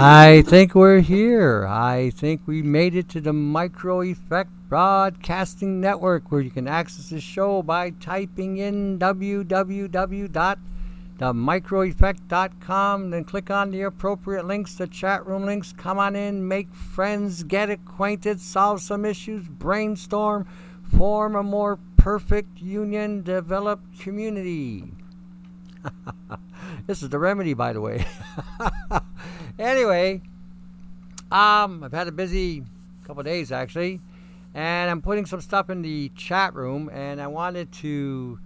I think we're here. I think we made it to the Micro Effect Broadcasting Network where you can access the show by typing in www.themicroeffect.com. Then click on the appropriate links, the chat room links. Come on in, make friends, get acquainted, solve some issues, brainstorm, form a more perfect union, develop community. this is the remedy, by the way. anyway, um, I've had a busy couple days actually, and I'm putting some stuff in the chat room, and I wanted to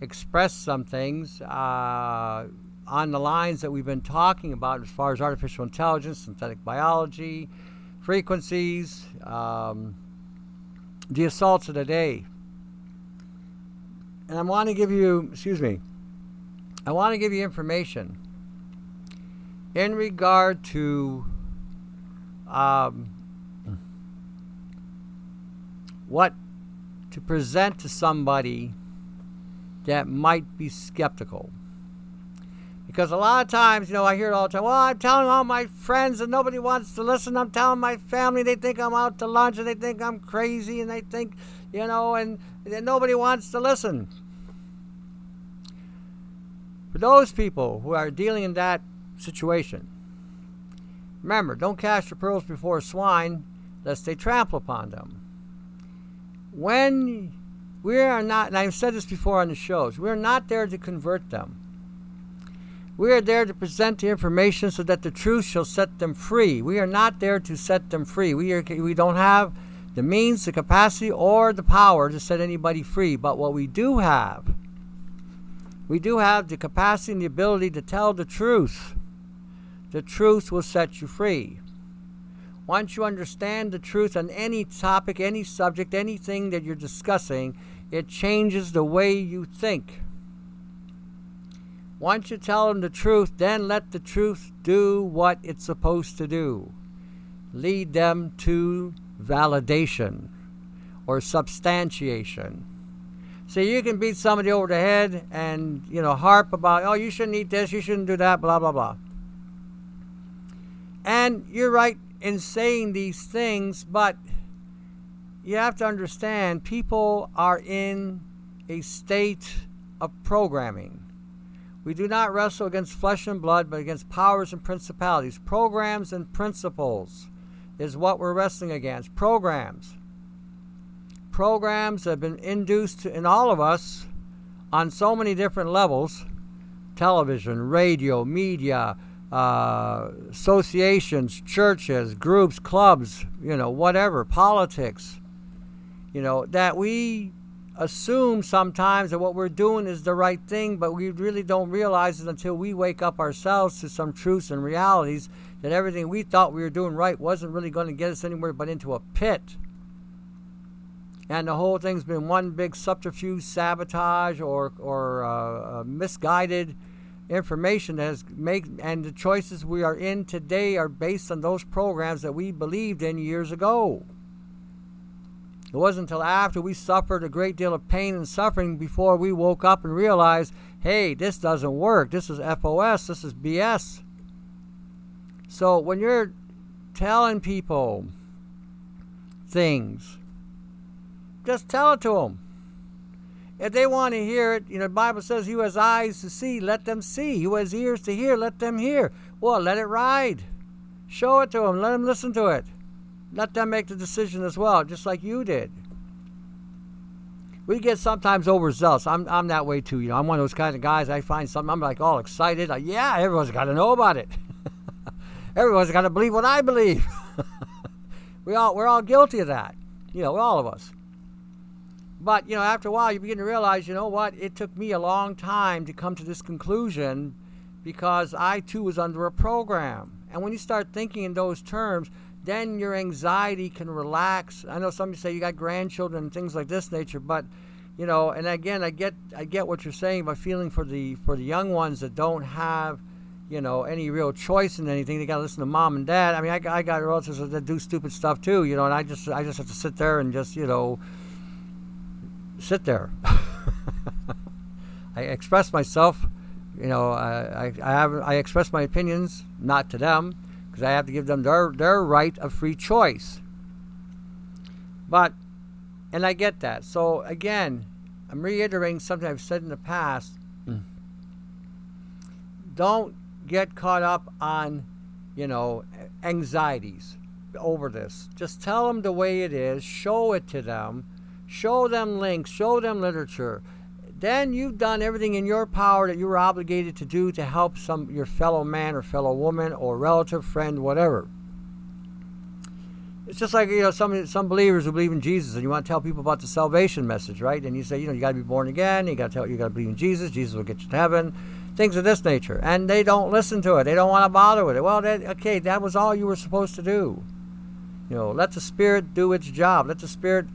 express some things uh, on the lines that we've been talking about as far as artificial intelligence, synthetic biology, frequencies, um, the assaults of the day. And I want to give you, excuse me, I want to give you information in regard to um, what to present to somebody that might be skeptical. Because a lot of times, you know, I hear it all the time. Well, I'm telling all my friends and nobody wants to listen. I'm telling my family they think I'm out to lunch and they think I'm crazy and they think, you know, and, and nobody wants to listen. For those people who are dealing in that situation, remember, don't cast your pearls before swine, lest they trample upon them. When we are not, and I've said this before on the shows, we're not there to convert them. We are there to present the information so that the truth shall set them free. We are not there to set them free. We, are, we don't have the means, the capacity, or the power to set anybody free. But what we do have, we do have the capacity and the ability to tell the truth. The truth will set you free. Once you understand the truth on any topic, any subject, anything that you're discussing, it changes the way you think. Once you tell them the truth, then let the truth do what it's supposed to do. Lead them to validation or substantiation. So you can beat somebody over the head and, you know, harp about, oh, you shouldn't eat this, you shouldn't do that, blah, blah, blah. And you're right in saying these things, but you have to understand people are in a state of programming. We do not wrestle against flesh and blood, but against powers and principalities. Programs and principles is what we're wrestling against. Programs. Programs have been induced in all of us on so many different levels television, radio, media, uh, associations, churches, groups, clubs, you know, whatever, politics you know, that we assume sometimes that what we're doing is the right thing, but we really don't realize it until we wake up ourselves to some truths and realities that everything we thought we were doing right wasn't really going to get us anywhere but into a pit. And the whole thing's been one big subterfuge, sabotage, or or uh, uh, misguided information that has made. And the choices we are in today are based on those programs that we believed in years ago. It wasn't until after we suffered a great deal of pain and suffering before we woke up and realized, hey, this doesn't work. This is FOS. This is BS. So when you're telling people things, just tell it to them. If they want to hear it, you know, the Bible says, "Who has eyes to see, let them see. Who has ears to hear, let them hear." Well, let it ride. Show it to them. Let them listen to it. Let them make the decision as well, just like you did. We get sometimes overzealous. I'm, I'm that way too. You know, I'm one of those kind of guys. I find something, I'm like all excited. Like, yeah, everyone's got to know about it. everyone's got to believe what I believe. we all, we're all guilty of that. You know, all of us. But, you know, after a while, you begin to realize, you know what? It took me a long time to come to this conclusion because I too was under a program. And when you start thinking in those terms, then your anxiety can relax. I know some say you got grandchildren and things like this nature, but you know, and again, I get I get what you're saying by feeling for the for the young ones that don't have, you know, any real choice in anything. They got to listen to mom and dad. I mean, I, I got relatives that do stupid stuff too, you know, and I just I just have to sit there and just you know sit there. I express myself, you know, I, I, I have I express my opinions, not to them because I have to give them their, their right of free choice. But, and I get that. So again, I'm reiterating something I've said in the past. Mm. Don't get caught up on, you know, anxieties over this. Just tell them the way it is, show it to them, show them links, show them literature. Then you've done everything in your power that you were obligated to do to help some your fellow man or fellow woman or relative, friend, whatever. It's just like you know some some believers who believe in Jesus, and you want to tell people about the salvation message, right? And you say, you know, you got to be born again. You got to tell you got to believe in Jesus. Jesus will get you to heaven. Things of this nature, and they don't listen to it. They don't want to bother with it. Well, okay, that was all you were supposed to do. You know, let the Spirit do its job. Let the Spirit,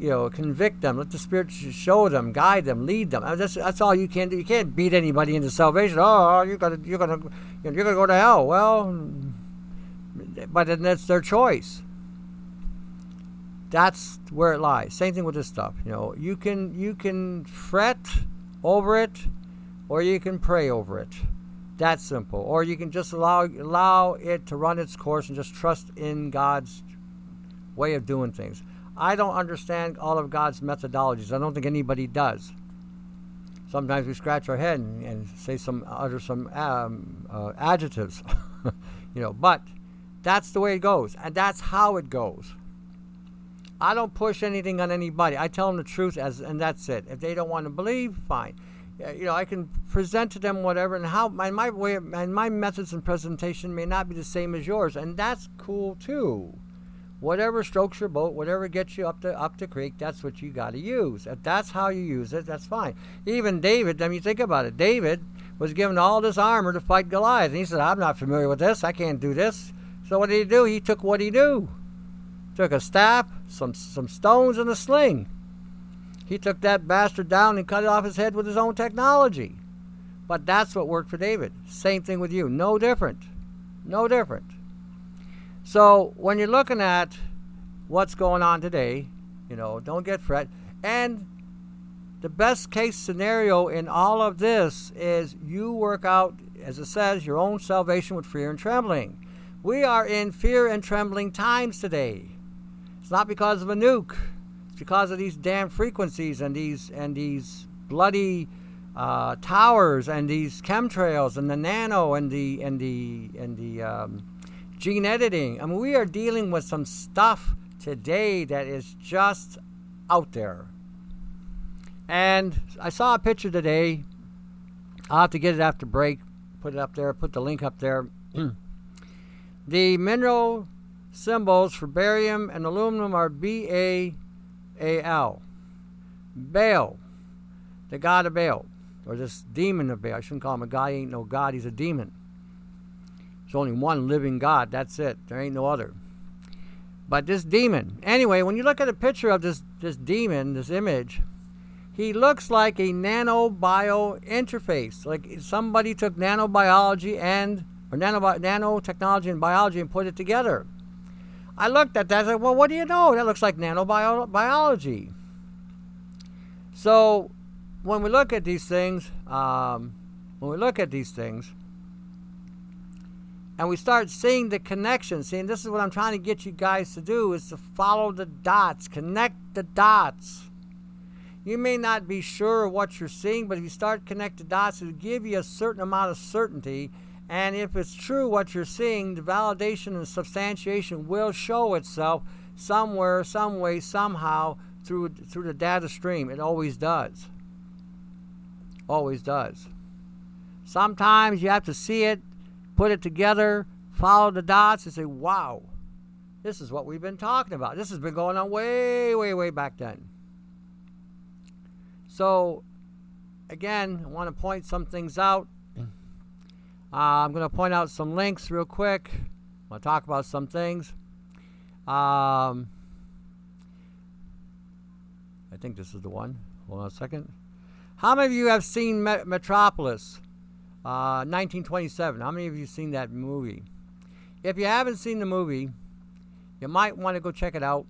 you know, convict them. Let the Spirit show them, guide them, lead them. Uh, that's, that's all you can do. You can't beat anybody into salvation. Oh, you're gonna you're gonna you're gonna go to hell. Well, mm, but then that's their choice. That's where it lies. Same thing with this stuff. You know, you can you can fret over it, or you can pray over it. That simple. Or you can just allow allow it to run its course and just trust in God's way of doing things. I don't understand all of God's methodologies. I don't think anybody does. Sometimes we scratch our head and, and say some utter some um, uh, adjectives, you know. But that's the way it goes, and that's how it goes. I don't push anything on anybody. I tell them the truth, as and that's it. If they don't want to believe, fine. You know, I can present to them whatever, and how and my way and my methods and presentation may not be the same as yours, and that's cool too. Whatever strokes your boat, whatever gets you up the up the creek, that's what you got to use. If that's how you use it, that's fine. Even David, I mean, think about it. David was given all this armor to fight Goliath, and he said, "I'm not familiar with this. I can't do this." So what did he do? He took what he knew took a staff, some some stones, and a sling. He took that bastard down and cut off his head with his own technology. But that's what worked for David. Same thing with you. No different. No different. So when you're looking at what's going on today, you know, don't get fret. And the best case scenario in all of this is you work out, as it says, your own salvation with fear and trembling. We are in fear and trembling times today. It's not because of a nuke. It's because of these damn frequencies and these and these bloody uh, towers and these chemtrails and the nano and the and the and the um, gene editing. I mean, we are dealing with some stuff today that is just out there. And I saw a picture today. I'll have to get it after break. Put it up there. Put the link up there. the mineral symbols for barium and aluminum are B A A L. Baal, the god of Baal, or this demon of Baal. I shouldn't call him a god, he ain't no god, he's a demon. There's only one living God, that's it. There ain't no other. But this demon, anyway, when you look at a picture of this, this demon, this image, he looks like a nanobio interface. Like somebody took nanobiology and or nanotechnology and biology and put it together. I looked at that. I said, well, what do you know? That looks like nanobiology. So when we look at these things, um, when we look at these things, and we start seeing the connection, seeing this is what I'm trying to get you guys to do is to follow the dots, connect the dots. You may not be sure what you're seeing, but if you start connect the dots, it'll give you a certain amount of certainty and if it's true what you're seeing, the validation and substantiation will show itself somewhere, some way, somehow through through the data stream. It always does. Always does. Sometimes you have to see it, put it together, follow the dots, and say, wow, this is what we've been talking about. This has been going on way, way, way back then. So, again, I want to point some things out. Uh, I'm going to point out some links real quick. I'm going to talk about some things. Um, I think this is the one. Hold on a second. How many of you have seen Met- Metropolis, uh, 1927? How many of you seen that movie? If you haven't seen the movie, you might want to go check it out.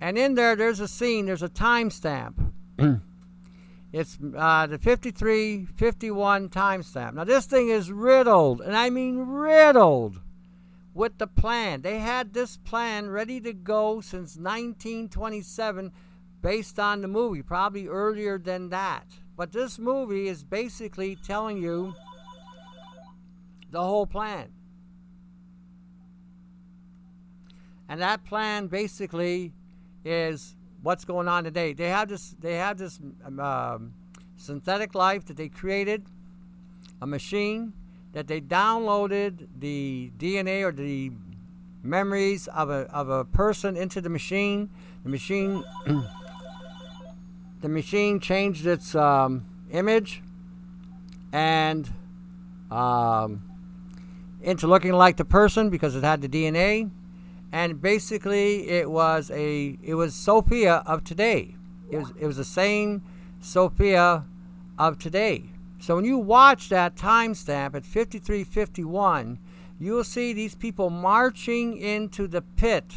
And in there, there's a scene, there's a timestamp. It's uh, the 53 51 timestamp. Now, this thing is riddled, and I mean riddled with the plan. They had this plan ready to go since 1927 based on the movie, probably earlier than that. But this movie is basically telling you the whole plan. And that plan basically is what's going on today. They have this. They have this um, synthetic life that they created, a machine that they downloaded the DNA or the memories of a of a person into the machine. The machine. the machine changed its um, image and um, into looking like the person because it had the DNA and basically it was a it was Sophia of today. It was it was the same Sophia of today. So when you watch that timestamp at 5351, you will see these people marching into the pit,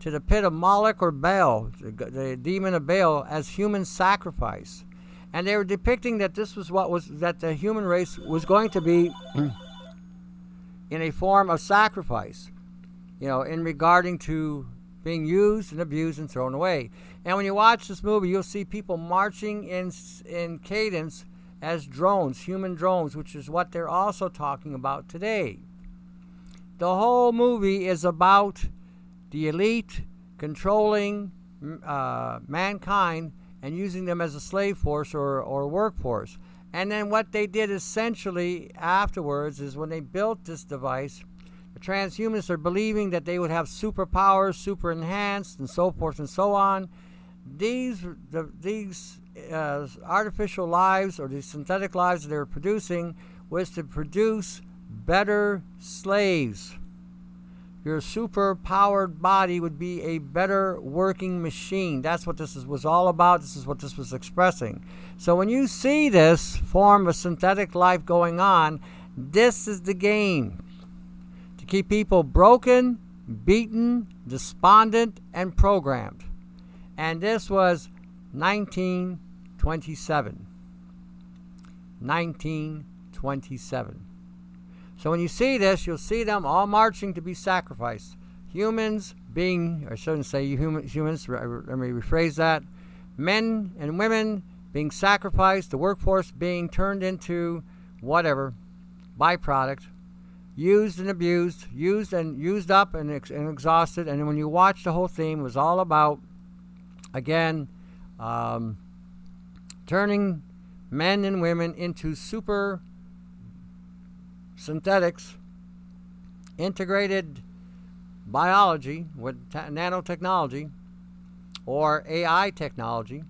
to the pit of Moloch or Baal, the, demon of Baal, as human sacrifice. And they were depicting that this was what was that the human race was going to be in a form of sacrifice you know, in regarding to being used and abused and thrown away. And when you watch this movie, you'll see people marching in in cadence as drones, human drones, which is what they're also talking about today. The whole movie is about the elite controlling uh, mankind and using them as a slave force or, or workforce. And then what they did essentially afterwards is when they built this device, the transhumanists are believing that they would have superpowers, super enhanced, and so forth and so on. These, the, these uh, artificial lives or these synthetic lives that they were producing was to produce better slaves. Your super powered body would be a better working machine. That's what this is, was all about. This is what this was expressing. So when you see this form of synthetic life going on, this is the game to keep people broken, beaten, despondent, and programmed. And this was 1927. 1927. So when you see this, you'll see them all marching to be sacrificed. Humans being, I shouldn't say human, humans, let me rephrase that. Men and women being sacrificed, the workforce being turned into whatever, byproduct, used and abused, used and used up and, ex- and exhausted. And when you watch the whole theme, it was all about, again, um, turning men and women into super synthetics, integrated biology with t- nanotechnology or AI technology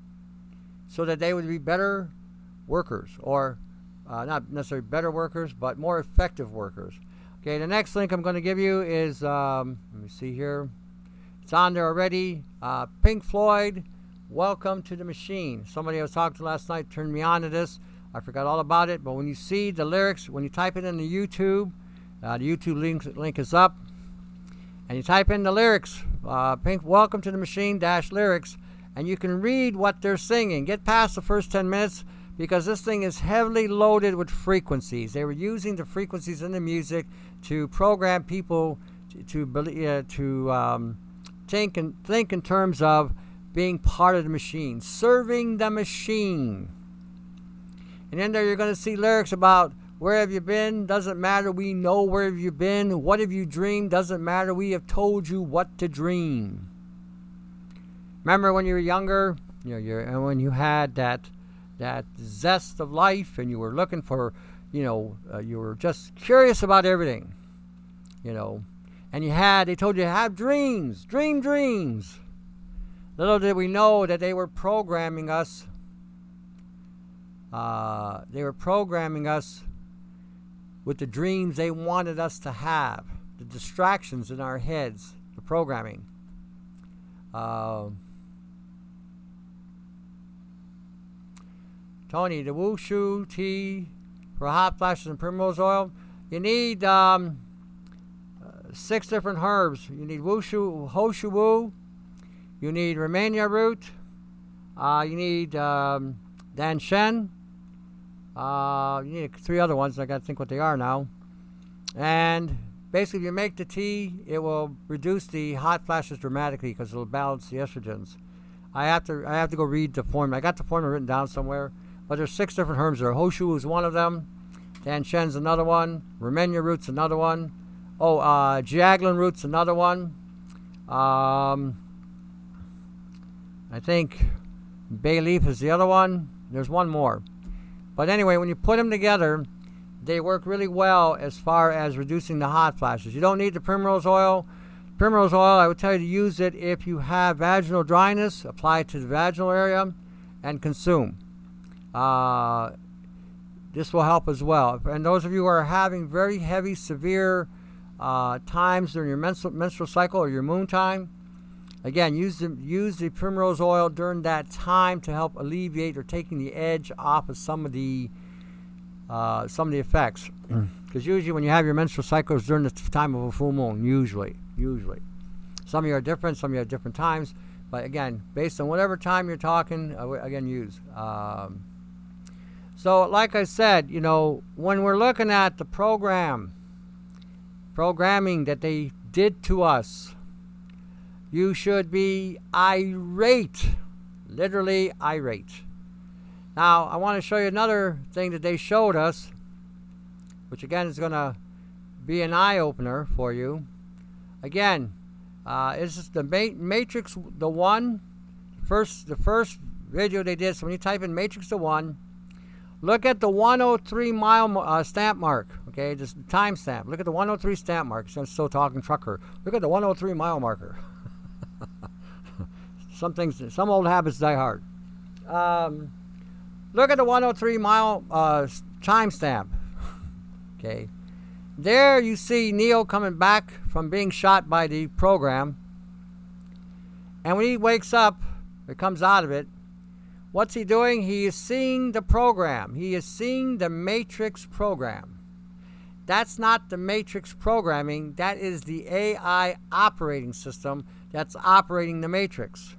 so that they would be better workers or uh, not necessarily better workers, but more effective workers. Okay, the next link I'm going to give you is, um, let me see here. It's on there already. Uh, Pink Floyd, Welcome to the Machine. Somebody I was talking to last night turned me on to this. I forgot all about it, but when you see the lyrics, when you type it into YouTube, uh, the YouTube link, link is up, and you type in the lyrics, uh, Pink Welcome to the Machine dash lyrics, and you can read what they're singing. Get past the first 10 minutes because this thing is heavily loaded with frequencies. They were using the frequencies in the music to program people to to, uh, to um, think and think in terms of being part of the machine, serving the machine. And in there, you're going to see lyrics about where have you been? Doesn't matter. We know where have you been. What have you dreamed? Doesn't matter. We have told you what to dream. Remember when you were younger, you know, you're, and when you had that that zest of life, and you were looking for you know, uh, you were just curious about everything, you know, and you had, they told you have dreams, dream dreams. Little did we know that they were programming us, uh, they were programming us with the dreams they wanted us to have, the distractions in our heads, the programming. Uh, Tony, the Wushu tea for hot flashes and primrose oil. You need um, uh, six different herbs. You need wushu, hoshu wu. You need Rehmannia root. Uh, you need um, danshen. Uh, you need three other ones. I got to think what they are now. And basically, if you make the tea, it will reduce the hot flashes dramatically because it'll balance the estrogens. I have to I have to go read the formula. I got the formula written down somewhere, but there's six different herbs there. Hoshu is one of them. Danshen's another one. Rehmannia root's another one. Oh, uh, Jiaglin root's another one. Um, I think bay leaf is the other one. There's one more. But anyway, when you put them together, they work really well as far as reducing the hot flashes. You don't need the primrose oil. Primrose oil, I would tell you to use it if you have vaginal dryness. Apply it to the vaginal area and consume. Uh, this will help as well. And those of you who are having very heavy, severe uh, times during your menstrual, menstrual cycle or your moon time, again, use the, use the primrose oil during that time to help alleviate or taking the edge off of some of the uh, some of the effects. Because usually when you have your menstrual cycles during the time of a full moon, usually, usually. Some of you are different, some of you are different times. But again, based on whatever time you're talking, uh, again, use. Um, so, like I said, you know, when we're looking at the program, programming that they did to us, you should be irate, literally irate. Now, I want to show you another thing that they showed us, which again is going to be an eye opener for you. Again, uh, this is the Matrix the one, first the first video they did. So when you type in Matrix the one, Look at the 103 mile uh, stamp mark. Okay, just time stamp. Look at the 103 stamp mark. I'm still talking trucker. Look at the 103 mile marker. some things, some old habits die hard. Um, look at the 103 mile uh, time stamp. okay, there you see Neo coming back from being shot by the program, and when he wakes up, it comes out of it What's he doing? He is seeing the program. He is seeing the matrix program. That's not the matrix programming, that is the AI operating system that's operating the matrix.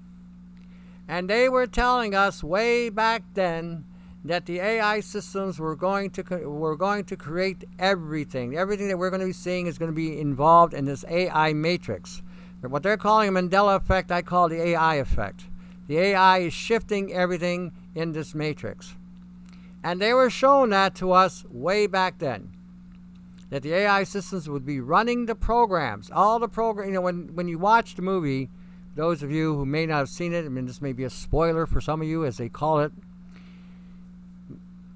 And they were telling us way back then that the AI systems were going to were going to create everything. Everything that we're going to be seeing is going to be involved in this AI matrix. What they're calling a Mandela effect, I call the AI effect. The AI is shifting everything in this matrix. And they were showing that to us way back then. That the AI systems would be running the programs. All the program, you know, when, when you watch the movie, those of you who may not have seen it, I mean, this may be a spoiler for some of you, as they call it.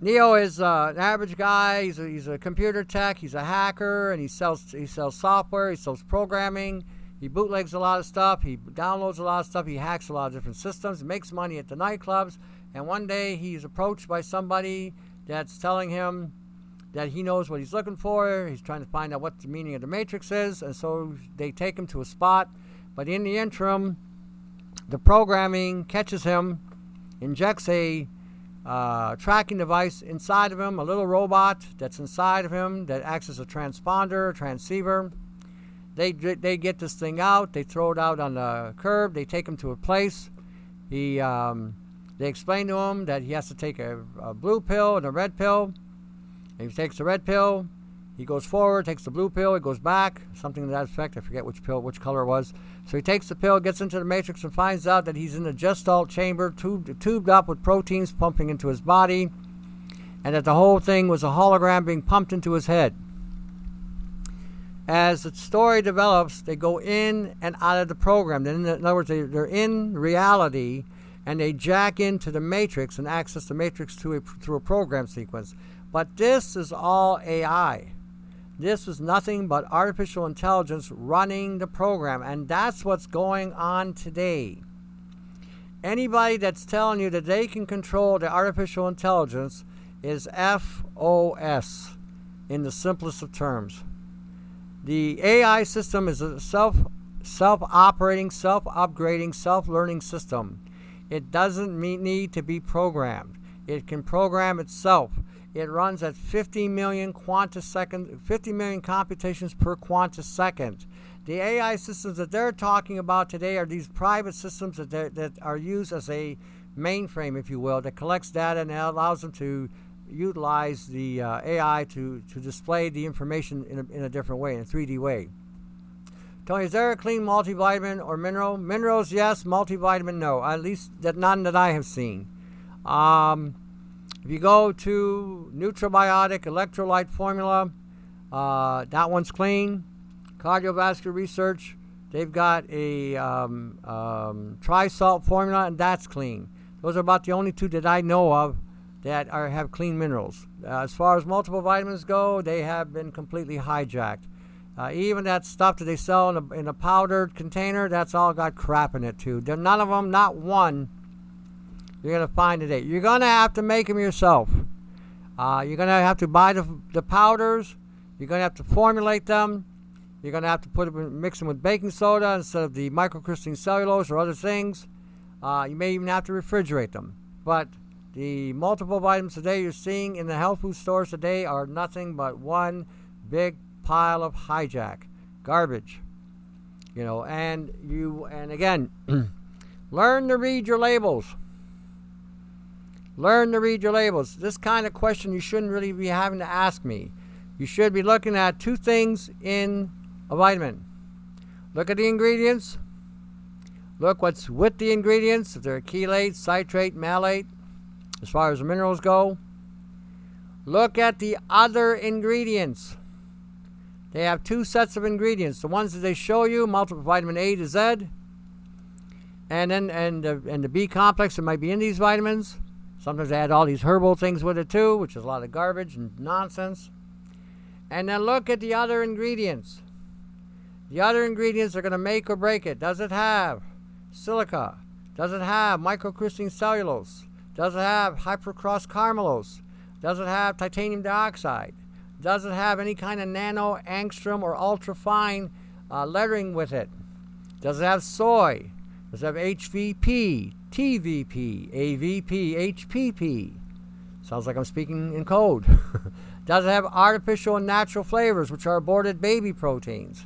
Neo is uh, an average guy. He's a, he's a computer tech. He's a hacker, and he sells he sells software. He sells programming. He bootlegs a lot of stuff. He downloads a lot of stuff. He hacks a lot of different systems. He Makes money at the nightclubs. And one day he's approached by somebody that's telling him that he knows what he's looking for. He's trying to find out what the meaning of the matrix is. And so they take him to a spot. But in the interim, the programming catches him, injects a uh, tracking device inside of him, a little robot that's inside of him that acts as a transponder, transceiver they they get this thing out. They throw it out on the curb. They take him to a place. He um, they explain to him that he has to take a, a blue pill and a red pill. And he takes the red pill. He goes forward, takes the blue pill. He goes back, something to that effect. I forget which pill, which color it was. So he takes the pill, gets into the matrix, and finds out that he's in a gestalt chamber, tubed, tubed up with proteins pumping into his body, and that the whole thing was a hologram being pumped into his head as the story develops, they go in and out of the program. In other words, they, are in reality and they jack into the matrix and access the matrix a, through a program sequence. But this is all AI. This was nothing but artificial intelligence running the program, and that's what's going on today. Anybody that's telling you that they can control the artificial intelligence is FOS in the simplest of terms. The AI system is a self self operating, self upgrading, self learning system. It doesn't need to be programmed. It can program itself. It runs at 50 million quantisecond, 50 million computations per quantisecond. The AI systems that they're talking about today are these private systems that, that are used as a mainframe, if you will, that collects data and allows them to utilize the uh, AI to, to display the information in a, in a different way, in a 3D way. Tony, is there a clean multivitamin or mineral? Minerals, yes. Multivitamin, no. At least that none that I have seen. Um, if you go to NutriBiotic electrolyte formula, uh, that one's clean. Cardiovascular research, they've got a um, um, tri-salt formula, and that's clean. Those are about the only two that I know of that are, have clean minerals. Uh, as far as multiple vitamins go, they have been completely hijacked. Uh, even that stuff that they sell in a, in a powdered container, that's all got crap in it too. None of them, not one, you're going to find today. You're going to have to make them yourself. Uh, you're going to have to buy the, the powders. You're going to have to formulate them. You're going to have to put them, mix them with baking soda instead of the microcrystalline cellulose or other things. Uh, you may even have to refrigerate them. But the multiple vitamins today you're seeing in the health food stores today are nothing but one big pile of hijack, garbage. You know, and you and again, learn to read your labels. Learn to read your labels. This kind of question you shouldn't really be having to ask me. You should be looking at two things in a vitamin. Look at the ingredients. Look what's with the ingredients, if they're chelate, citrate, malate, as far as the minerals go. Look at the other ingredients. They have two sets of ingredients. The ones that they show you, multiple vitamin A to Z, and then and the, and the B complex that might be in these vitamins. Sometimes they add all these herbal things with it too, which is a lot of garbage and nonsense. And then look at the other ingredients. The other ingredients are going to make or break it. Does it have silica? Does it have microcrystalline cellulose? Does it have hypercross carmelose? Does it have titanium dioxide? Does it have any kind of nano, angstrom, or ultra fine uh, lettering with it. Does it have soy? Does it have HVP, TVP, AVP, HPP? Sounds like I'm speaking in code. Does it have artificial and natural flavors, which are aborted baby proteins?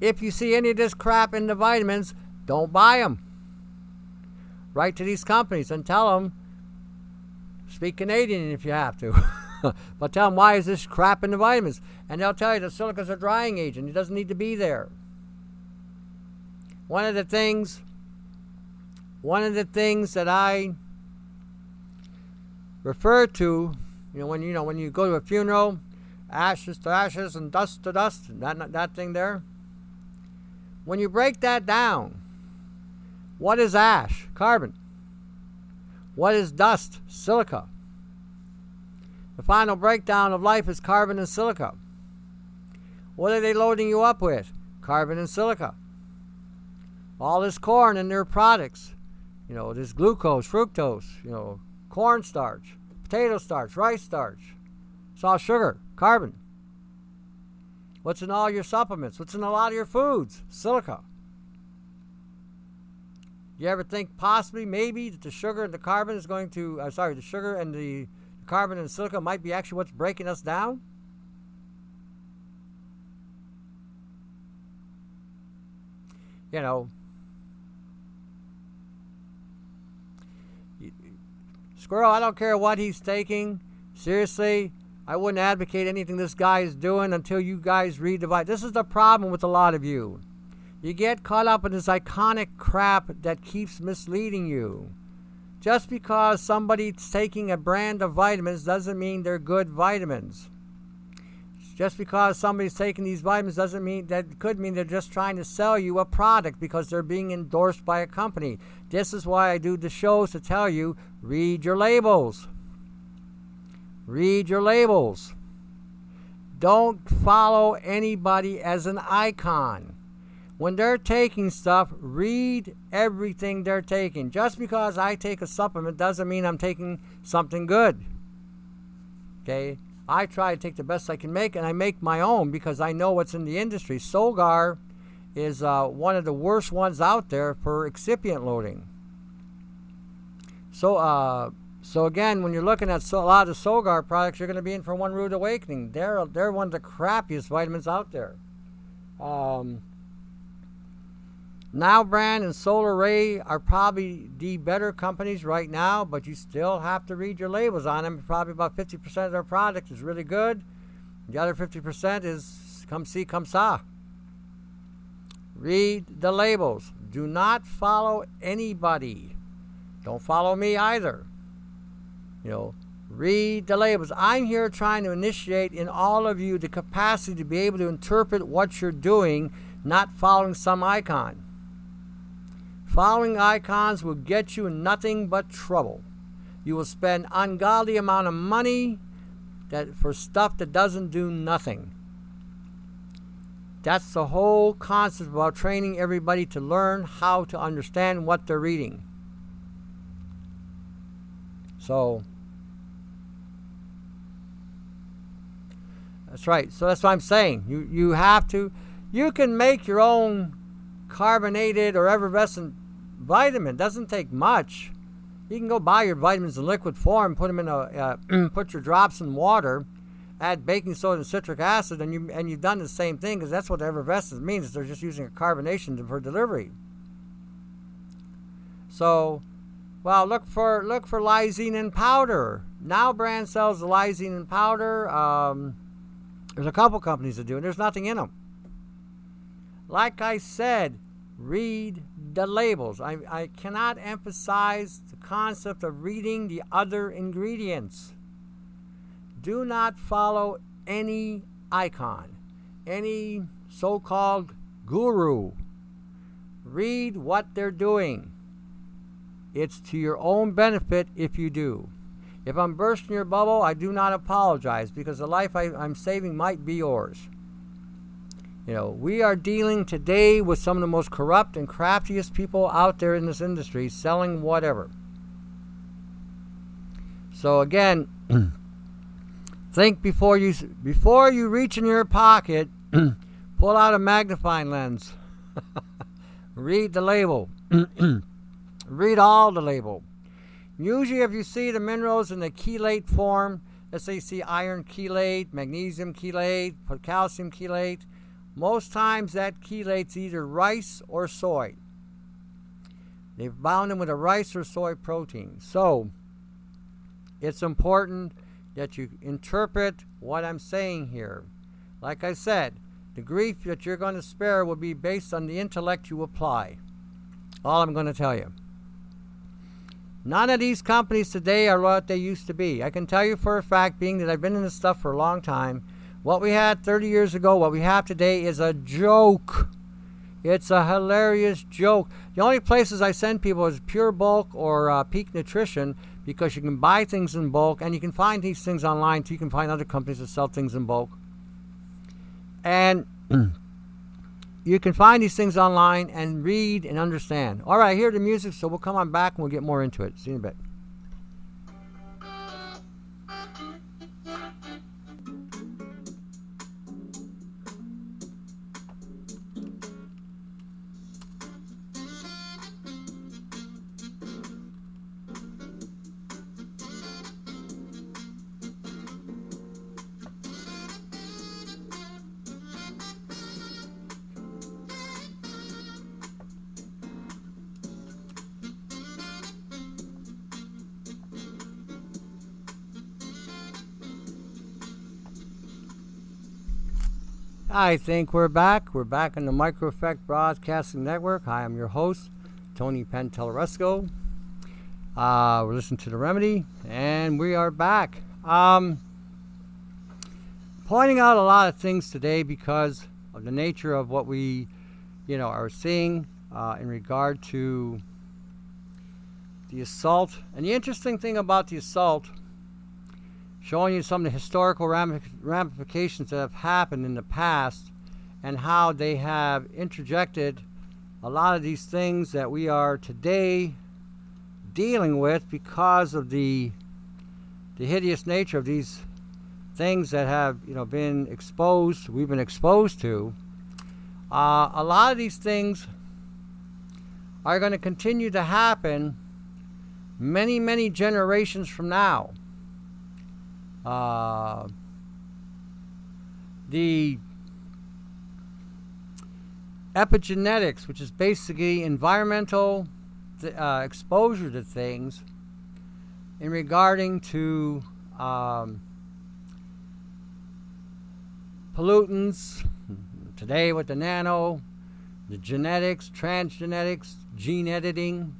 If you see any of this crap in the vitamins, don't buy them. Write to these companies and tell them, speak Canadian if you have to. but tell them why is this crap in the vitamins, and they'll tell you the silica's a drying agent. It doesn't need to be there. One of the things, one of the things that I refer to, you know, when you know when you go to a funeral, ashes to ashes and dust to dust, that that thing there. When you break that down, what is ash? Carbon. What is dust? Silica. The final breakdown of life is carbon and silica. What are they loading you up with? Carbon and silica. All this corn and their products. You know, this glucose, fructose, you know, cornstarch, potato starch, rice starch. It's all sugar, carbon. What's in all your supplements? What's in a lot of your foods? Silica. You ever think possibly, maybe, that the sugar and the carbon is going to, uh, sorry, the sugar and the carbon and silica might be actually what's breaking us down? You know, Squirrel, I don't care what he's taking. Seriously, I wouldn't advocate anything this guy is doing until you guys read the Bible. This is the problem with a lot of you. You get caught up in this iconic crap that keeps misleading you. Just because somebody's taking a brand of vitamins doesn't mean they're good vitamins. Just because somebody's taking these vitamins doesn't mean that could mean they're just trying to sell you a product because they're being endorsed by a company. This is why I do the shows to tell you read your labels. Read your labels. Don't follow anybody as an icon when they're taking stuff, read everything they're taking. Just because I take a supplement doesn't mean I'm taking something good. Okay? I try to take the best I can make, and I make my own because I know what's in the industry. Solgar is uh, one of the worst ones out there for excipient loading. So, uh, so again, when you're looking at so, a lot of Solgar products, you're going to be in for one rude awakening. They're they're one of the crappiest vitamins out there. Um, Now Brand and Solaray are probably the better companies right now, but you still have to read your labels on them. Probably about 50% of their product is really good. The other 50% is come see, come saw. Read the labels. Do not follow anybody. Don't follow me either. You know, read the labels. I'm here trying to initiate in all of you the capacity to be able to interpret what you're doing, not following some icon. Following icons will get you nothing but trouble. You will spend ungodly amount of money that for stuff that doesn't do nothing. That's the whole concept about training everybody to learn how to understand what they're reading. So that's right. So that's what I'm saying. You you have to you can make your own carbonated or effervescent vitamin. It doesn't take much. You can go buy your vitamins in liquid form, put them in a uh, put your drops in water, add baking soda and citric acid, and you and you've done the same thing because that's what effervescence means. They're just using a carbonation for delivery. So, well, look for look for lysine in powder. Now, brand sells lysine in powder. Um, there's a couple companies that do, and there's nothing in them. Like I said, read the labels. I, I cannot emphasize the concept of reading the other ingredients. Do not follow any icon, any so called guru. Read what they're doing. It's to your own benefit if you do. If I'm bursting your bubble, I do not apologize because the life I, I'm saving might be yours. You know, we are dealing today with some of the most corrupt and craftiest people out there in this industry selling whatever. So again, think before you before you reach in your pocket, pull out a magnifying lens. Read the label. Read all the label. Usually if you see the minerals in the chelate form, let's say you see iron chelate, magnesium chelate, calcium chelate, most times that chelate's either rice or soy. They've bound them with a rice or soy protein. So it's important that you interpret what I'm saying here. Like I said, the grief that you're going to spare will be based on the intellect you apply. All I'm going to tell you. None of these companies today are what they used to be. I can tell you for a fact, being that I've been in this stuff for a long time, what we had 30 years ago, what we have today is a joke. It's a hilarious joke. The only places I send people is PureBulk or uh, Peak Nutrition because you can buy things in bulk and you can find these things online too. You can find other companies that sell things in bulk. And you can find these things online and read and understand. All right, hear the music, so we'll come on back and we'll get more into it. See you in a bit. I think we're back. We're back on the Micro Effect Broadcasting Network. Hi, I am your host, Tony Pantalleresco. Uh, we're listening to The Remedy, and we are back. Um, pointing out a lot of things today because of the nature of what we, you know, are seeing uh, in regard to the assault. And the interesting thing about the assault showing you some of the historical ramifications that have happened in the past and how they have interjected a lot of these things that we are today dealing with because of the the hideous nature of these things that have you know been exposed we've been exposed to. Uh, a lot of these things are going to continue to happen many many generations from now uh, the epigenetics, which is basically environmental uh, exposure to things in regarding to um, pollutants, today with the nano, the genetics, transgenetics, gene editing.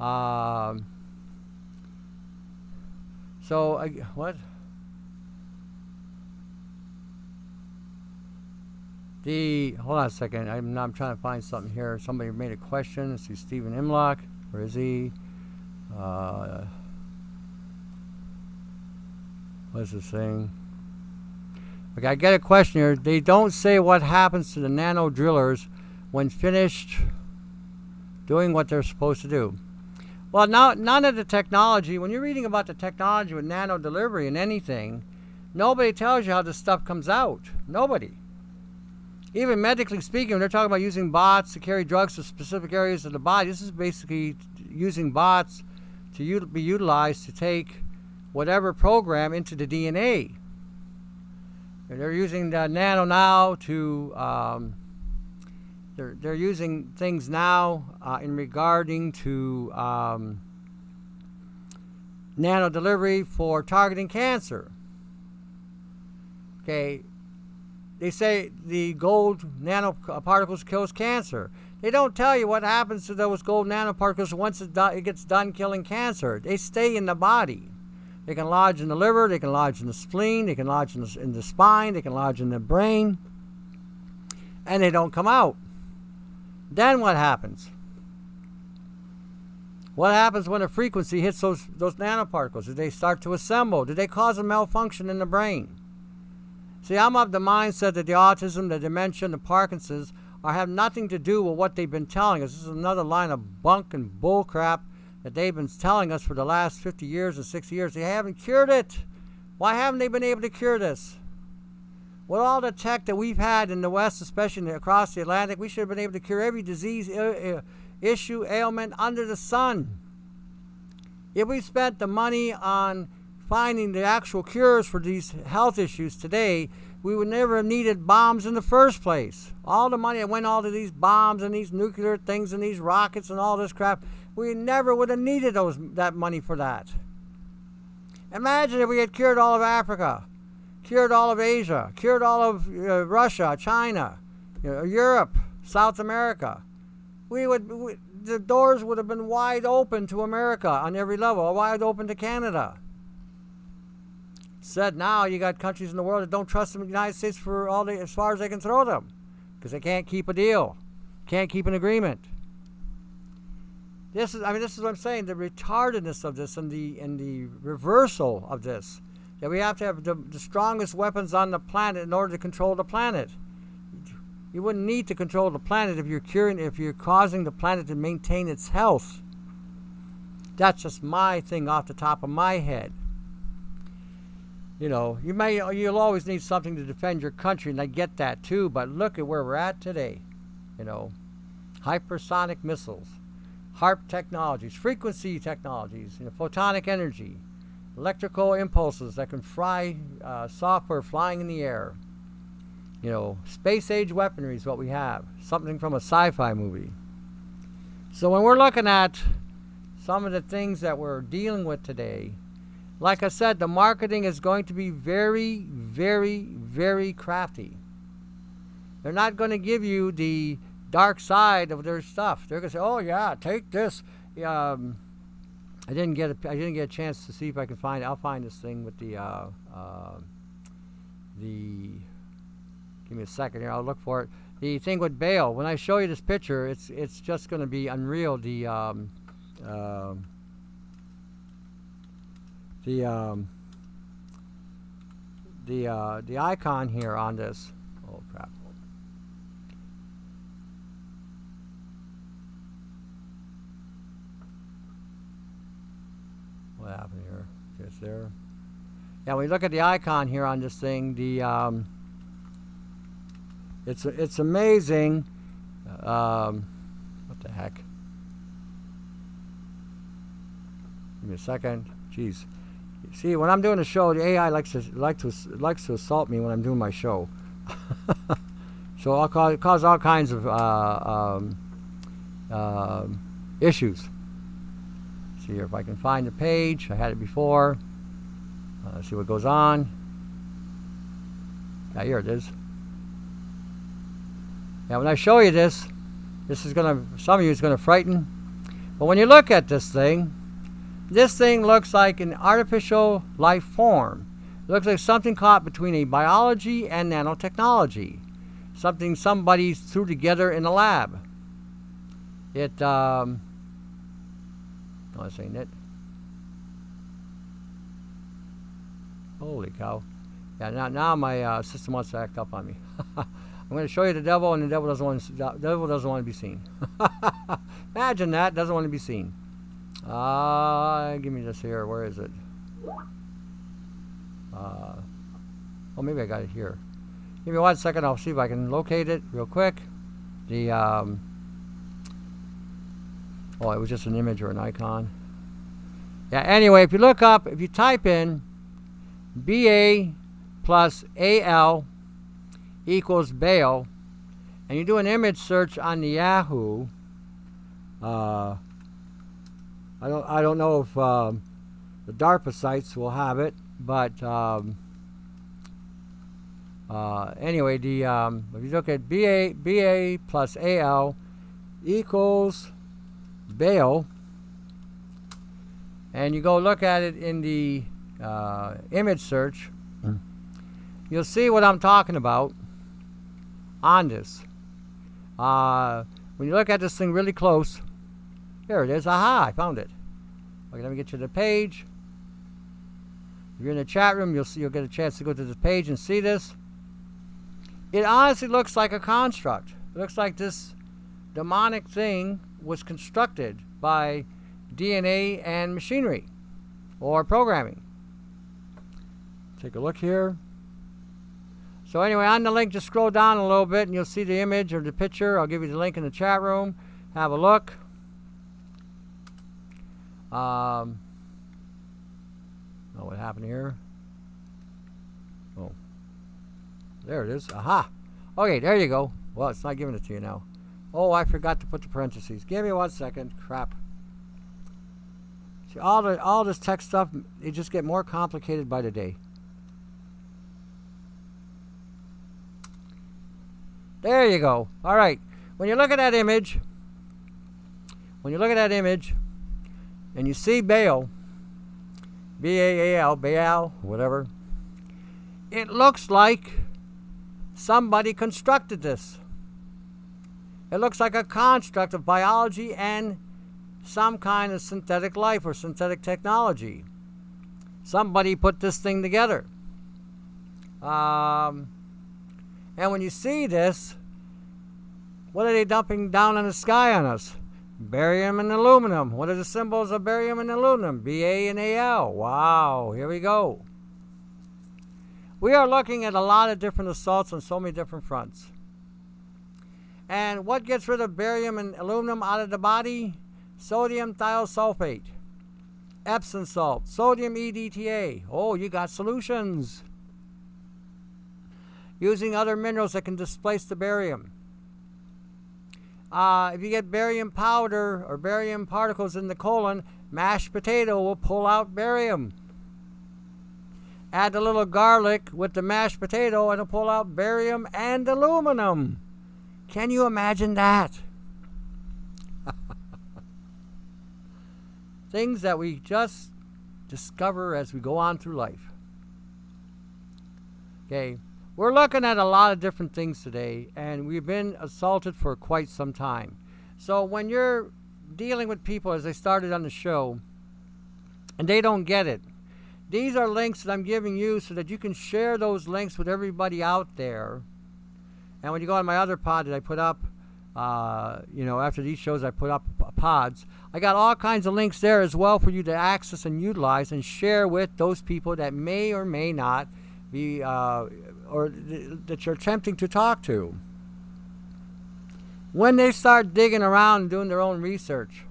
Um, so, uh, what? The hold on a second. I'm, I'm trying to find something here. Somebody made a question. Let's see, Stephen Imlock. Where is he? Uh, what's this thing? Okay, I get a question here. They don't say what happens to the nano drillers when finished doing what they're supposed to do. Well, now none of the technology. When you're reading about the technology with nano delivery and anything, nobody tells you how this stuff comes out. Nobody even medically speaking, when they're talking about using bots to carry drugs to specific areas of the body, this is basically using bots to u- be utilized to take whatever program into the DNA. And they're using the nano now to. Um, they're, they're using things now uh, in regarding to um, nano delivery for targeting cancer. Okay, they say the gold nanoparticles kills cancer. They don't tell you what happens to those gold nanoparticles once it, do, it gets done killing cancer. They stay in the body. They can lodge in the liver, they can lodge in the spleen, they can lodge in the, in the spine, they can lodge in the brain, and they don't come out. Then what happens? What happens when a frequency hits those, those nanoparticles? Do they start to assemble? Do they cause a malfunction in the brain? See, I'm of the mindset that the autism, the dementia, and the Parkinson's are have nothing to do with what they've been telling us. This is another line of bunk and bullcrap that they've been telling us for the last 50 years or 60 years. They haven't cured it. Why haven't they been able to cure this? With all the tech that we've had in the West, especially across the Atlantic, we should have been able to cure every disease, issue, ailment under the sun. If we spent the money on finding the actual cures for these health issues today, we would never have needed bombs in the first place. All the money that went all to these bombs and these nuclear things and these rockets and all this crap, we never would have needed those that money for that. Imagine if we had cured all of Africa, cured all of Asia, cured all of uh, Russia, China, you know, Europe, South America. We would we, the doors would have been wide open to America on every level, wide open to Canada said now you got countries in the world that don't trust the United States for all the, as far as they can throw them because they can't keep a deal, can't keep an agreement. This is, I mean, this is what I'm saying: the retardedness of this and the and the reversal of this. That we have to have the, the strongest weapons on the planet in order to control the planet. You wouldn't need to control the planet if you're curing, if you're causing the planet to maintain its health. That's just my thing off the top of my head you know, you may you'll always need something to defend your country, and I get that too. But look at where we're at today. You know, hypersonic missiles, HAARP technologies, frequency technologies, you know, photonic energy, electrical impulses that can fly uh, software flying in the air. You know, space age weaponry is what we have. Something from a sci-fi movie. So when we're looking at some of the things that we're dealing with today like I said, the marketing is going to be very, very, very crafty. They're not going to give you the dark side of their stuff. They're going to say, "Oh yeah, take this." Um, I didn't get a, I didn't get a chance to see if I can find. I'll find this thing with the uh, uh, the. Give me a second here. I'll look for it. The thing with Bale. When I show you this picture, it's it's just going to be unreal. The um, uh, the um, the uh, the icon here on this. Oh crap! What happened here? It's there. Yeah, we look at the icon here on this thing. The um, it's it's amazing. Um, what the heck? Give me a second. Jeez. See, when I'm doing a show, the AI likes to likes to likes to assault me when I'm doing my show. So it'll cause, cause all kinds of uh, um, uh, issues. See here if I can find the page. I had it before. Uh, see what goes on. Yeah, here it is. Now, when I show you this, this is going to, some of you is going to frighten. But when you look at this thing, this thing looks like an artificial life form. It looks like something caught between a biology and nanotechnology. Something somebody threw together in a lab. It, um, this ain't it. Holy cow. Yeah, now, now my uh, system wants to act up on me. I'm going to show you the devil, and the devil doesn't want to, devil doesn't want to be seen. Imagine that doesn't want to be seen. Uh, give me this here. Where is it? Uh, oh, maybe I got it here. Give me one second. I'll see if I can locate it real quick. The um, oh, it was just an image or an icon. Yeah. Anyway, if you look up, if you type in BA plus AL equals Baal, and you do an image search on the Yahoo, uh, I don't I don't know if um, the DARPA sites will have it, but um, uh, anyway, the um, if you look at BA BA plus AL equals Baal, and you go look at it in the uh, image search, mm. you'll see what I'm talking about on this. Uh, when you look at this thing really close, there it is. Aha, I found it. Okay, let me get you to the page. If you're in the chat room, you'll see you'll get a chance to go to this page and see this. It honestly looks like a construct. It looks like this demonic thing was constructed by DNA and machinery or programming. Take a look here. So anyway, on the link, just scroll down a little bit and you'll see the image or the picture. I'll give you the link in the chat room. Have a look. Um, oh, what happened here? Oh, there it is. Aha. Okay, there you go. Well, it's not giving it to you now. Oh, I forgot to put the parentheses. Give me one second. Crap. See, all the all this text stuff, it just get more complicated by the day. There you go. All right. When you look at that image, when you look at that image, and you see Baal, B A A L, Baal, whatever, it looks like somebody constructed this. It looks like a construct of biology and some kind of synthetic life or synthetic technology. Somebody put this thing together. Um, and when you see this, what are they dumping down in the sky on us? Barium and aluminum. What are the symbols of barium and aluminum? Ba and Al. Wow, here we go. We are looking at a lot of different assaults on so many different fronts. And what gets rid of barium and aluminum out of the body? Sodium thiosulfate, Epsom salt, sodium EDTA. Oh, you got solutions using other minerals that can displace the barium. Uh, if you get barium powder or barium particles in the colon, mashed potato will pull out barium. Add a little garlic with the mashed potato and it'll pull out barium and aluminum. Can you imagine that? Things that we just discover as we go on through life. Okay. We're looking at a lot of different things today, and we've been assaulted for quite some time. So when you're dealing with people, as I started on the show, and they don't get it, these are links that I'm giving you so that you can share those links with everybody out there. And when you go on my other pod that I put up, uh, you know, after these shows, I put up pods. I got all kinds of links there as well for you to access and utilize and share with those people that may or may not be uh, or th- that you're attempting to talk to. When they start digging around and doing their own research,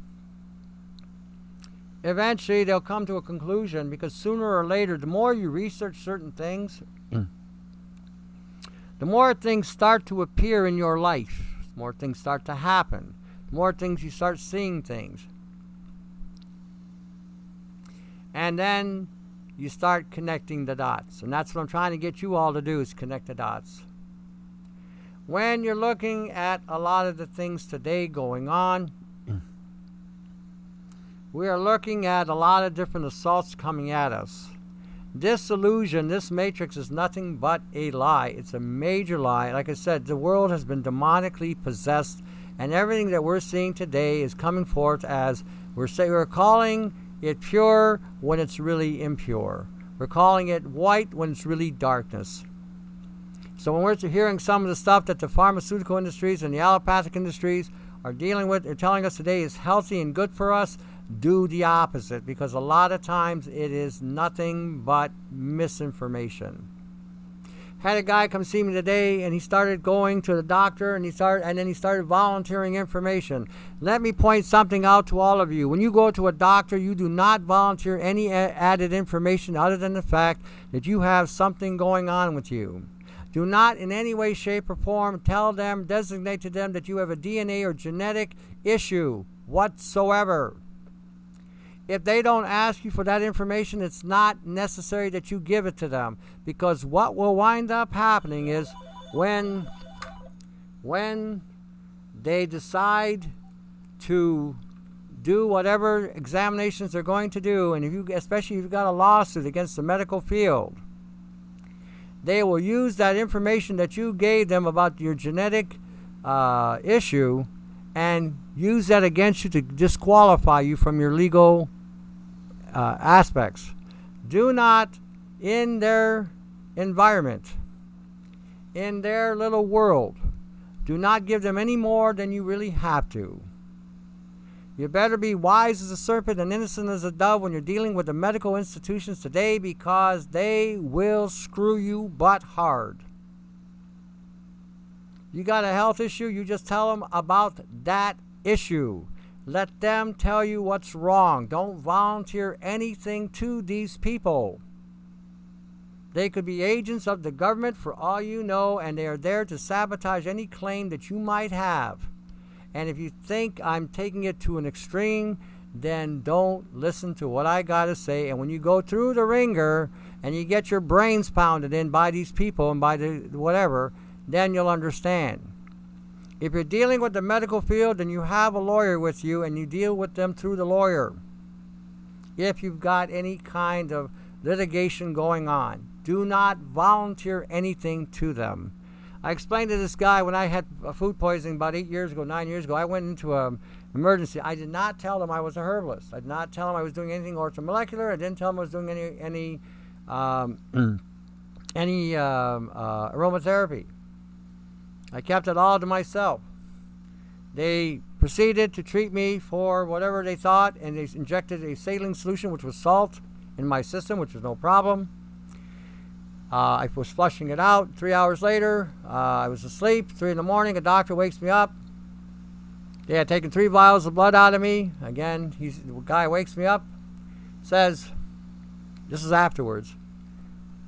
eventually they'll come to a conclusion because sooner or later, the more you research certain things, the more things start to appear in your life, the more things start to happen, the more things you start seeing things. And then you start connecting the dots. And that's what I'm trying to get you all to do is connect the dots. When you're looking at a lot of the things today going on, we are looking at a lot of different assaults coming at us. This illusion, this matrix is nothing but a lie. It's a major lie. Like I said, the world has been demonically possessed, and everything that we're seeing today is coming forth as we're saying we're calling it pure when it's really impure. We're calling it white when it's really darkness. So when we're hearing some of the stuff that the pharmaceutical industries and the allopathic industries are dealing with, they're telling us today is healthy and good for us do the opposite because a lot of times it is nothing but misinformation. Had a guy come see me today and he started going to the doctor and he started and then he started volunteering information. Let me point something out to all of you. When you go to a doctor, you do not volunteer any added information other than the fact that you have something going on with you. Do not in any way, shape, or form tell them, designate to them that you have a DNA or genetic issue whatsoever. If they don't ask you for that information, it's not necessary that you give it to them. Because what will wind up happening is when when they decide to do whatever examinations they're going to do, and if you, especially if you've got a lawsuit against the medical field, they will use that information that you gave them about your genetic uh, issue and use that against you to disqualify you from your legal uh, aspects. Do not, in their environment, in their little world, do not give them any more than you really have to. You better be wise as a serpent and innocent as a dove when you're dealing with the medical institutions today because they will screw you butt hard. You got a health issue, you just tell them about that issue. Let them tell you what's wrong. Don't volunteer anything to these people. They could be agents of the government for all you know, and they are there to sabotage any claim that you might have. And if you think I'm taking it to an extreme, then don't listen to what I got to say. And when you go through the wringer and you get your brains pounded in by these people and by the whatever, then you'll understand. If you're dealing with the medical field, then you have a lawyer with you and you deal with them through the lawyer. If you've got any kind of litigation going on, do not volunteer anything to them. I explained to this guy when I had a food poisoning about eight years ago, nine years ago, I went into an emergency. I did not tell them I was a herbalist. I did not tell them I was doing anything orthomolecular. I didn't tell them I was doing any any um, any um, uh, aromatherapy. I kept it all to myself. They proceeded to treat me for whatever they thought, and they injected a saline solution, which was salt, in my system, which was no problem. Uh, I was flushing it out. Three hours later, uh, I was asleep. Three in the morning, a doctor wakes me up. They had taken three vials of blood out of me. Again, he's, the guy wakes me up, says, This is afterwards.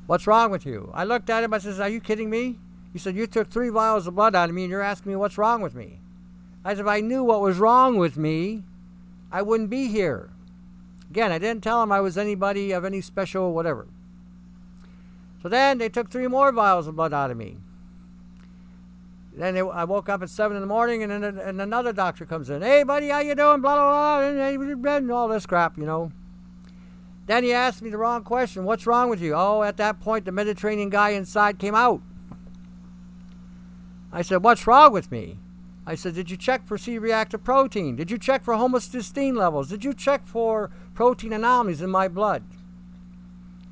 What's wrong with you? I looked at him. I says, Are you kidding me? He said, You took three vials of blood out of me and you're asking me what's wrong with me. I said, If I knew what was wrong with me, I wouldn't be here. Again, I didn't tell him I was anybody of any special whatever. So then they took three more vials of blood out of me. Then they, I woke up at seven in the morning, and then and another doctor comes in. Hey, buddy, how you doing? Blah blah blah, and, and all this crap, you know. Then he asked me the wrong question. What's wrong with you? Oh, at that point, the Mediterranean guy inside came out. I said, What's wrong with me? I said, Did you check for C reactive protein? Did you check for homocysteine levels? Did you check for protein anomalies in my blood?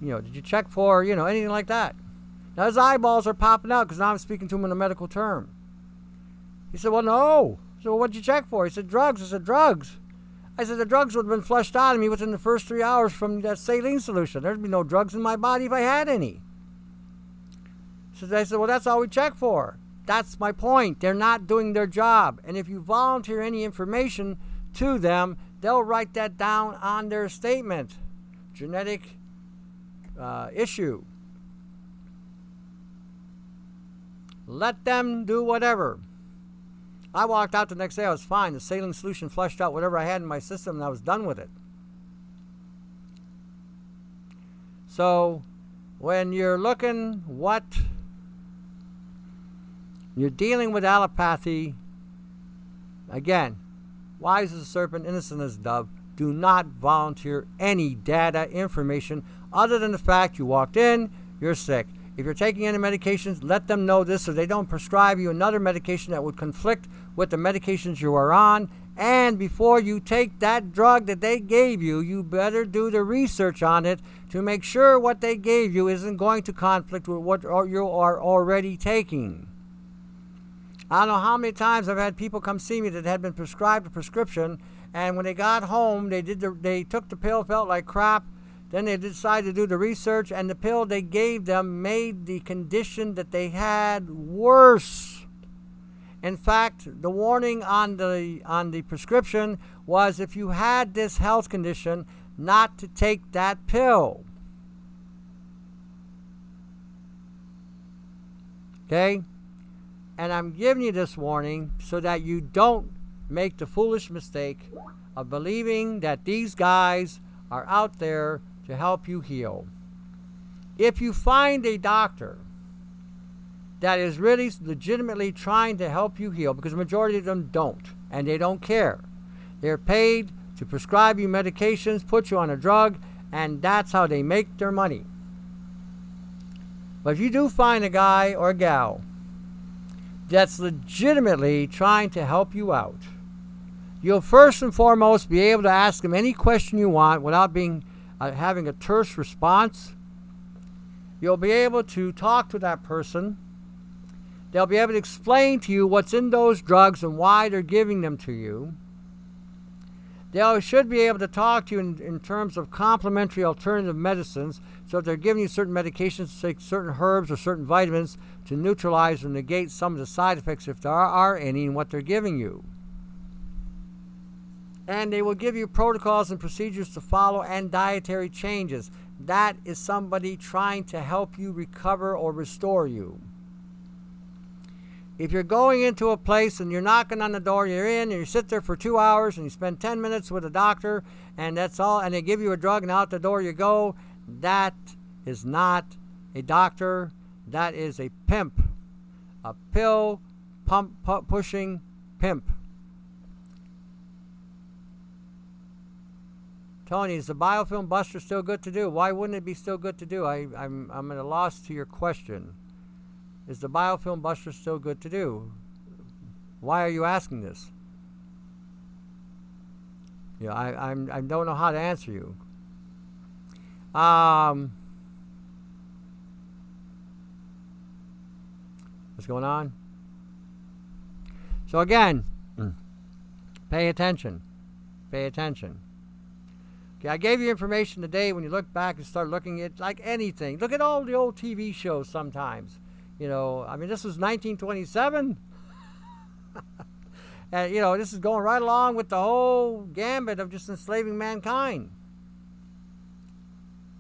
You know, did you check for, you know, anything like that? Now his eyeballs are popping out because now I'm speaking to him in a medical term. He said, Well, no. So what'd you check for? He said, Drugs. I said, Drugs. I said, The drugs would have been flushed out of me within the first three hours from that saline solution. There'd be no drugs in my body if I had any. So I said, Well, that's all we check for. That's my point. They're not doing their job. And if you volunteer any information to them, they'll write that down on their statement. Genetic uh, issue. Let them do whatever. I walked out the next day, I was fine. The saline solution flushed out whatever I had in my system, and I was done with it. So, when you're looking what you're dealing with allopathy, again, wise as a serpent, innocent as a dove, do not volunteer any data, information, other than the fact you walked in, you're sick. If you're taking any medications, let them know this so they don't prescribe you another medication that would conflict with the medications you are on. And before you take that drug that they gave you, you better do the research on it to make sure what they gave you isn't going to conflict with what you are already taking. I don't know how many times I've had people come see me that had been prescribed a prescription, and when they got home, they did the, they took the pill, felt like crap, then they decided to do the research, and the pill they gave them made the condition that they had worse. In fact, the warning on the on the prescription was if you had this health condition, not to take that pill. Okay? And I'm giving you this warning so that you don't make the foolish mistake of believing that these guys are out there to help you heal. If you find a doctor that is really legitimately trying to help you heal, because the majority of them don't, and they don't care. They're paid to prescribe you medications, put you on a drug, and that's how they make their money. But if you do find a guy or a gal that's legitimately trying to help you out, you'll first and foremost be able to ask them any question you want without being uh, having a terse response. You'll be able to talk to that person. They'll be able to explain to you what's in those drugs and why they're giving them to you. They should be able to talk to you in, in terms of complementary alternative medicines. So if they're giving you certain medications, take certain herbs or certain vitamins to neutralize or negate some of the side effects, if there are any, in what they're giving you and they will give you protocols and procedures to follow and dietary changes. That is somebody trying to help you recover or restore you. If you're going into a place and you're knocking on the door, you're in, and you sit there for two hours and you spend 10 minutes with a doctor, and that's all, and they give you a drug, and out the door you go, that is not a doctor. That is a pimp. A pill pump pushing pimp. Tony, is the biofilm buster still good to do? Why wouldn't it be still good to do? I, I'm, I'm at a loss to your question. Is the biofilm buster still good to do? Why are you asking this? Yeah, I, I'm, I don't know how to answer you. Um, what's going on? So again, pay attention. Pay attention. Okay, I gave you information today when you look back and start looking at like anything. Look at all the old TV shows sometimes. You know, I mean, this was 1927. and, you know, this is going right along with the whole gambit of just enslaving mankind.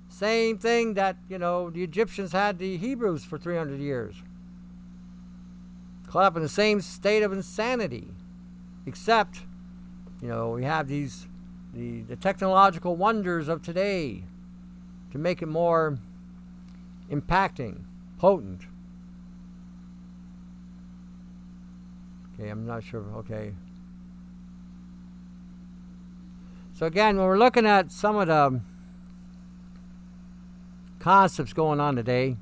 Same thing that, you know, the Egyptians had the Hebrews for 300 years. Caught up in the same state of insanity. Except, you know, we have these the, the technological wonders of today to make it more impacting, potent. Okay, I'm not sure. Okay. So, again, when we're looking at some of the um, concepts going on today,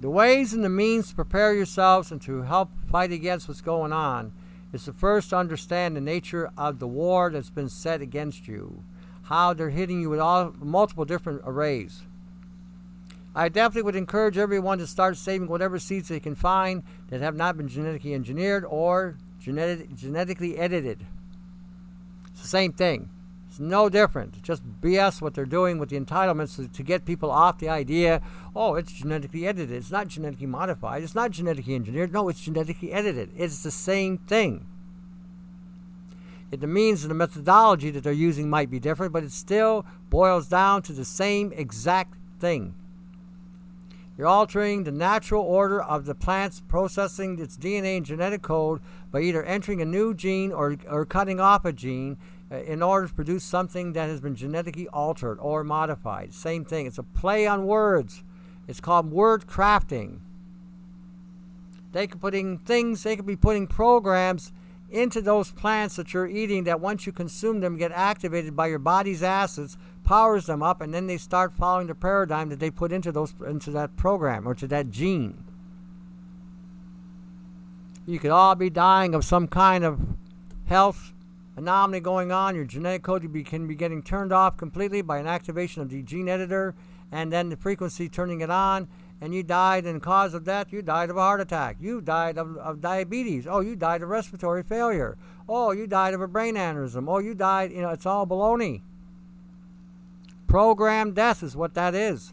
the ways and the means to prepare yourselves and to help fight against what's going on is to first understand the nature of the war that's been set against you, how they're hitting you with all multiple different arrays. I definitely would encourage everyone to start saving whatever seeds they can find that have not been genetically engineered or genetic, genetically edited. It's the same thing. It's no different. Just BS what they're doing with the entitlements to, to get people off the idea, oh, it's genetically edited. It's not genetically modified. It's not genetically engineered. No, it's genetically edited. It's the same thing. It, the means and the methodology that they're using might be different, but it still boils down to the same exact thing. You're altering the natural order of the plant's processing its DNA and genetic code by either entering a new gene or, or cutting off a gene uh, in order to produce something that has been genetically altered or modified. Same thing. It's a play on words. It's called word crafting. They could putting things, they could be putting programs into those plants that you're eating that once you consume them get activated by your body's acids powers them up, and then they start following the paradigm that they put into those into that program or to that gene. You could all be dying of some kind of health anomaly going on. Your genetic code be, can be getting turned off completely by an activation of the gene editor, and then the frequency turning it on. And you died, and cause of death, you died of a heart attack. You died of, of diabetes. Oh, you died of respiratory failure. Oh, you died of a brain aneurysm. Oh, you died, you know, it's all baloney. Programmed death is what that is.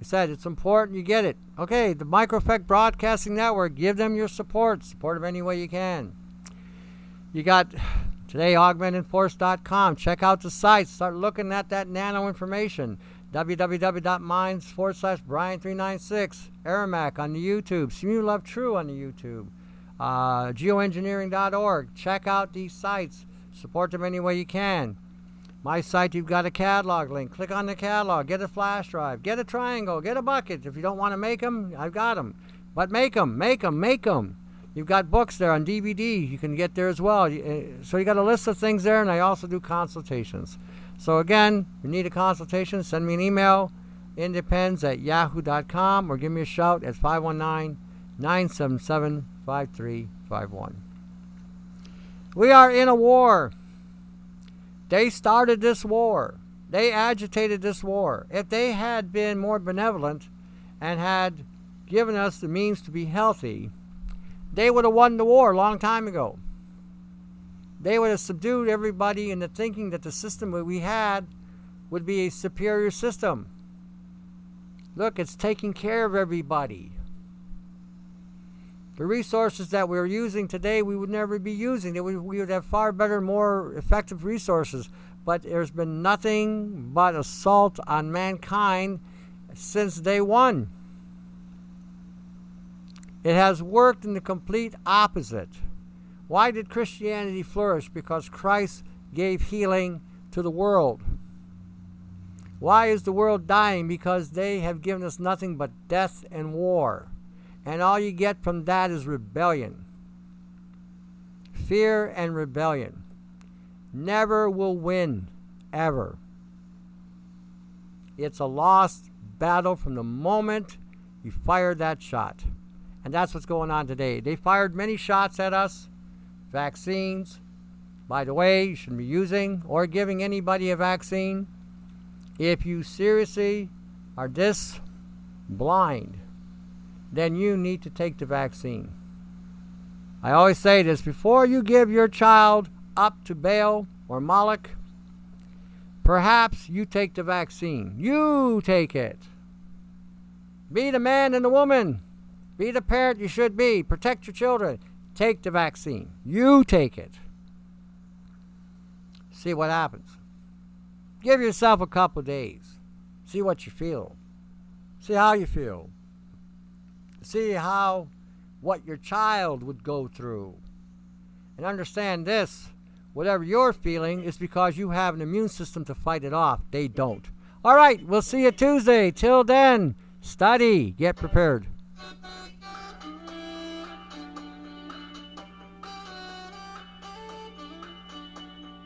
I said it's important you get it. Okay, the Microeffect Broadcasting Network, give them your support. Support them any way you can. You got today augmentedforce.com. Check out the site. Start looking at that nano information. www.minds forward slash bryan396. Aramac on the YouTube. Simu Love True on the YouTube. Uh, geoengineering.org. Check out these sites. Support them any way you can. My site, you've got a catalog link. Click on the catalog. Get a flash drive. Get a triangle. Get a bucket. If you don't want to make them, I've got them. But make them. Make them. Make them. You've got books there on DVD. You can get there as well. Uh, so you got a list of things there, and I also do consultations. So again, if you need a consultation, send me an email, independs at yahoo.com, or give me a shout at 519 977 5351. We are in a war. They started this war. They agitated this war. If they had been more benevolent and had given us the means to be healthy, they would have won the war a long time ago. They would have subdued everybody into thinking that the system that we had would be a superior system. Look, it's taking care of everybody. The resources that we're using today, we would never be using. We, we would have far better, more effective resources. But there's been nothing but assault on mankind since day one. It has worked in the complete opposite. Why did Christianity flourish? Because Christ gave healing to the world. Why is the world dying? Because they have given us nothing but death and war. And all you get from that is rebellion. Fear and rebellion. Never will win, ever. It's a lost battle from the moment you fire that shot. And that's what's going on today. They fired many shots at us, vaccines. By the way, you shouldn't be using or giving anybody a vaccine if you seriously are this blind then you need to take the vaccine. I always say this before you give your child up to Baal or Moloch, perhaps you take the vaccine. You take it. Be the man and the woman. Be the parent you should be. Protect your children. Take the vaccine. You take it. See what happens. Give yourself a couple days. See what you feel. See how you feel. See how what your child would go through. And understand this whatever you're feeling is because you have an immune system to fight it off. They don't. All right, we'll see you Tuesday. Till then, study, get prepared.